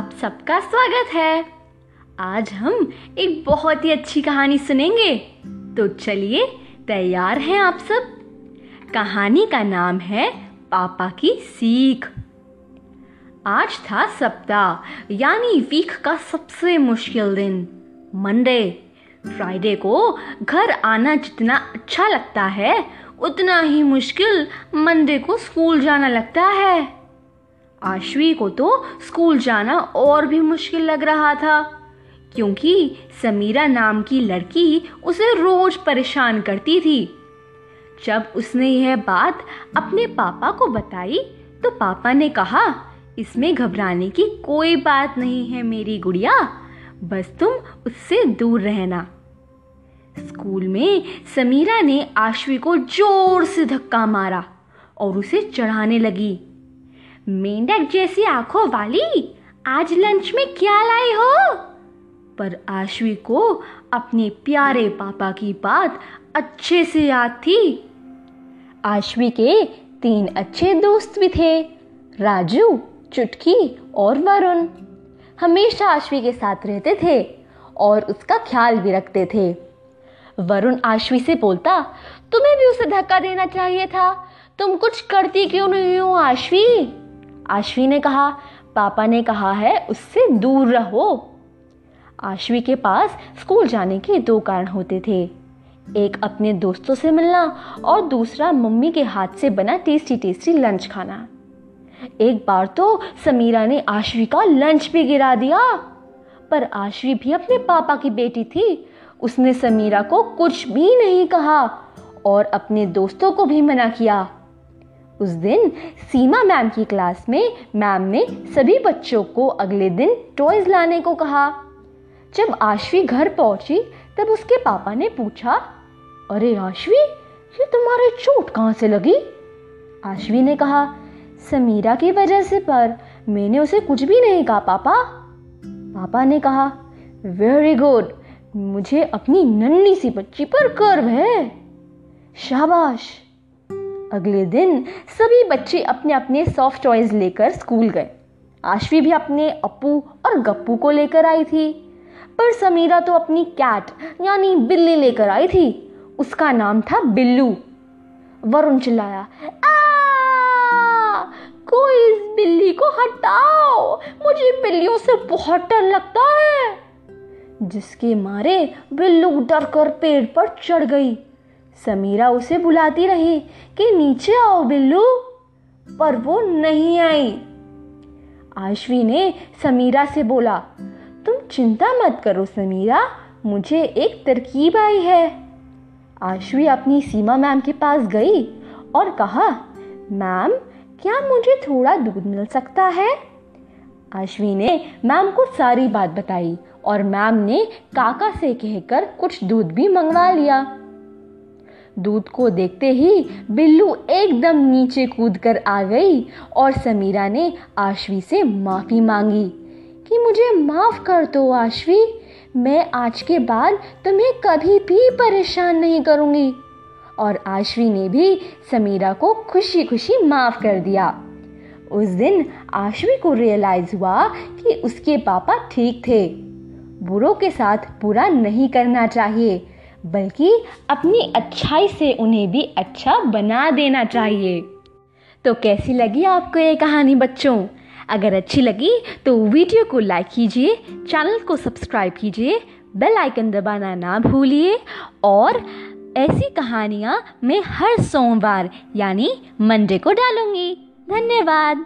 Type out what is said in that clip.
आप सबका स्वागत है। आज हम एक बहुत ही अच्छी कहानी सुनेंगे। तो चलिए, तैयार हैं आप सब। कहानी का नाम है पापा की सीख। आज था सप्ताह, यानी वीक का सबसे मुश्किल दिन। मंडे फ्राइडे को घर आना जितना अच्छा लगता है, उतना ही मुश्किल मंडे को स्कूल जाना लगता है। आशवी को तो स्कूल जाना और भी मुश्किल लग रहा था, क्योंकि समीरा नाम की लड़की उसे रोज परेशान करती थी। जब उसने यह बात अपने पापा को बताई तो पापा ने कहा, इसमें घबराने की कोई बात नहीं है मेरी गुड़िया, बस तुम उससे दूर रहना। स्कूल में समीरा ने आशवी को ज़ोर से धक्का मारा और उसे चढ़ाने लगी। मेंढक जैसी आँखों वाली? आज लंच में क्या लाई हो? पर आशवी को अपने प्यारे पापा की बात अच्छे से याद थी। आशवी के तीन अच्छे दोस्त भी थे, राजू, चुटकी और वरुण। हमेशा आशवी के साथ रहते थे और उसका ख्याल भी रखते थे। वरुण आशवी से बोलता, तुम्हें भी उसे धक्का देना चाहिए था। तुम कुछ करती क्यों नहीं हो आशवी? आशवी ने कहा, पापा ने कहा है, उससे दूर रहो। आशवी के पास स्कूल जाने के दो कारण होते थे। एक, अपने दोस्तों से मिलना और दूसरा, मम्मी के हाथ से बना टेस्टी टेस्टी लंच खाना। एक बार तो समीरा ने आशवी का लंच भी गिरा दिया, पर आशवी भी अपने पापा की बेटी थी। उसने समीरा को कुछ भी नहीं कहा और अपने दोस्तों को भी मना किया। उस दिन सीमा मैम की क्लास में मैम ने सभी बच्चों को अगले दिन टॉयज लाने को कहा। जब आशवी घर पहुँची, तब उसके पापा ने पूछा, अरे आशवी, ये तुम्हारे चोट कहाँ से लगी? आशवी ने कहा, समीरा की वजह से पर मैंने उसे कुछ भी नहीं कहा, पापा। पापा ने कहा वेरी गुड मुझे अपनी नन्ही सी बच्ची पर गर्व है। शाबाश! अगले दिन सभी बच्चे अपने अपने सॉफ्ट टॉयज लेकर स्कूल गए। आशवी भी अपने अपू और गप्पू को लेकर आई थी। पर समीरा तो अपनी कैट यानी बिल्ली लेकर आई थी। उसका नाम था बिल्लू। वरुण चिल्लाया कोई इस बिल्ली को हटाओ। मुझे बिल्लियों से बहुत डर लगता है। जिसके मारे बिल्लू डर कर पेड़ पर चढ़ गई। समीरा उसे बुलाती रही कि नीचे आओ बिल्लू, पर वो नहीं आई। आशवी ने समीरा से बोला, तुम चिंता मत करो समीरा, मुझे एक तरकीब आई है। आशवी अपनी सीमा मैम के पास गई और कहा, मैम, क्या मुझे थोड़ा दूध मिल सकता है? आशवी ने मैम को सारी बात बताई और मैम ने काका से कहकर कुछ दूध भी मंगवा लिया। दूध को देखते ही बिल्लू एकदम नीचे कूद कर आ गई और समीरा ने आशवी से माफ़ी मांगी कि मुझे माफ़ कर दो आशवी, मैं आज के बाद तुम्हें कभी भी परेशान नहीं करूँगी। और आशवी ने भी समीरा को खुशी खुशी माफ़ कर दिया। उस दिन आशवी को रियलाइज़ हुआ कि उसके पापा ठीक थे। बुरों के साथ बुरा नहीं करना चाहिए। बल्कि अपनी अच्छाई से उन्हें भी अच्छा बना देना चाहिए। तो कैसी लगी आपको ये कहानी बच्चों? अगर अच्छी लगी तो वीडियो को लाइक कीजिए, चैनल को सब्सक्राइब कीजिए, बेल आइकन दबाना ना भूलिए, और ऐसी कहानियाँ मैं हर सोमवार, यानी मंडे को डालूँगी। धन्यवाद।